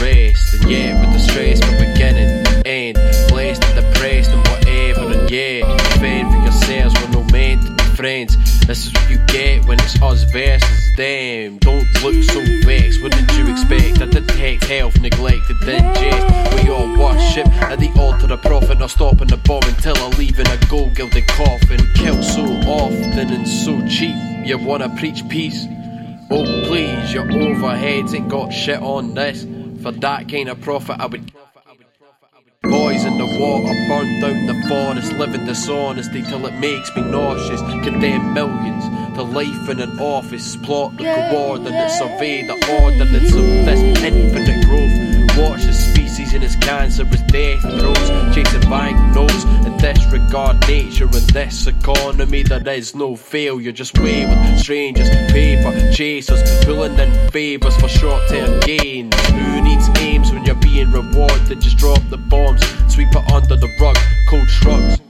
rest. And yeah, with the stress from beginning end, blessed and depressed and whatever. And yeah, fend for yourselves, we're no meant to be friends. This is what you get when it's us versus them. Don't look so vexed, what did you expect? I detect health neglected, then digest. We all worship at the altar of prophet, not stopping the bomb until I leave in a gold gilded coffin. Killed so often and so cheap, you wanna preach peace? Oh please, your overheads ain't got shit on this. For that kind of profit, I would Boys in the water, burn down the forest, living dishonesty till it makes me nauseous. Condemn millions to life in an office, plot the coordinates, survey the ordinance of this infinite growth. Watch the species in its cancerous death throes, chasing banknotes and disregard nature in this economy. There is no failure, just wayward strangers, paper chasers, pulling in favours for short term gains. Who needs aims when you're being rewarded? Just drop the bombs, sweep it under the rug, cold shrugs.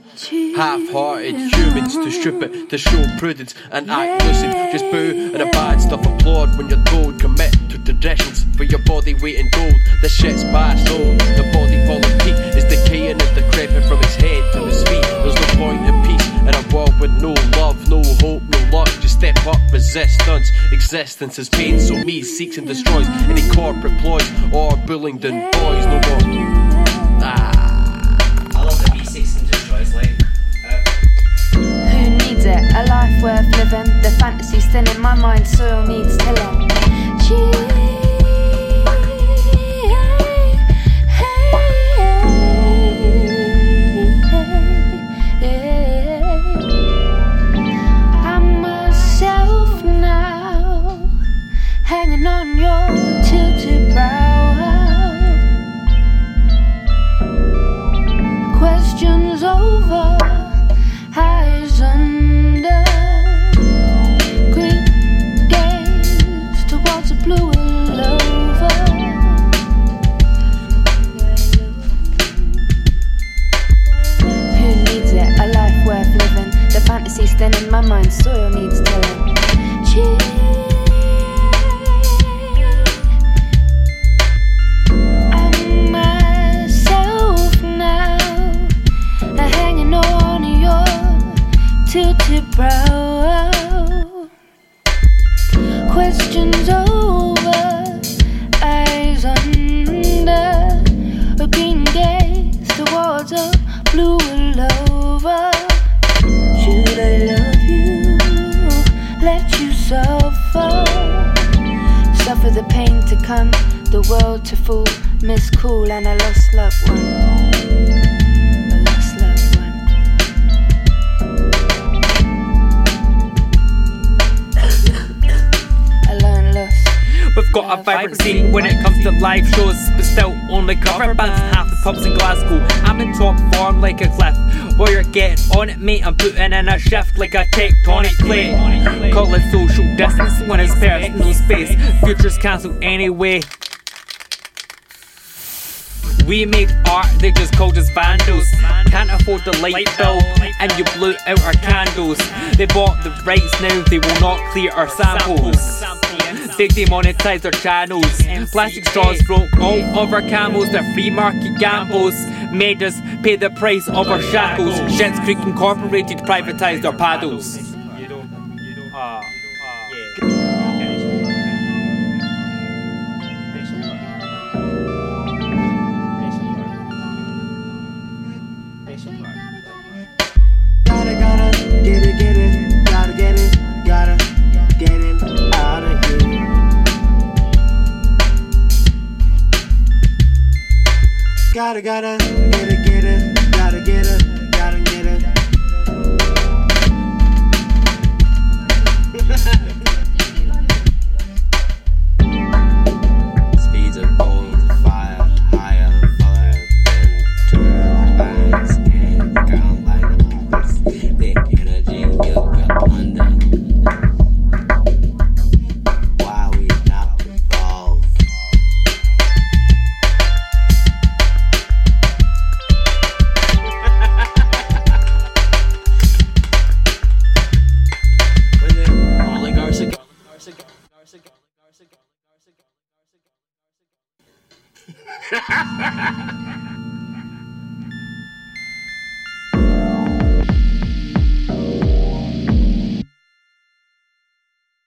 Half-hearted humans to strip it, to show prudence and act lucid. Just boo and a bad stuff applaud when you're told. Commit to traditions for your body weight in gold. The shit's past old. The body full of peak is decaying and decrepit from his head to his feet. There's no point in peace in a world with no love, no hope, no luck. Just step up, resistance. Existence is pain, so me seeks and destroys any corporate ploys or Bullingdon boys. No more. Ah. I love the B6 and destroys life. Uh, Who needs it? A life worth living. The fantasy still in my mind, soil needs thin in my mind, soil needs tilling. I'm myself now, hanging on your tilted brow. The world to fool. miss cool and a lost loved one. A lost loved one. Alone lost. We've got a vibrant scene when it comes to live shows, but still only cover bands. Half the pubs in Glasgow. I'm in top form like a cliff. While you're getting on it, mate, I'm putting in a shift like a tectonic plate. Call it social distance when it's personal space. Futures cancelled anyway. We made art, they just called us vandals. Can't afford the light bill, and you blew out our candles. They bought the rights now, they will not clear our samples. They demonetized our channels. Plastic straws broke all of our camels. Their free market gambles made us pay the price of our shackles. Shit's Creek Incorporated privatized our paddles. Gotta, gotta get Ha ha ha ha!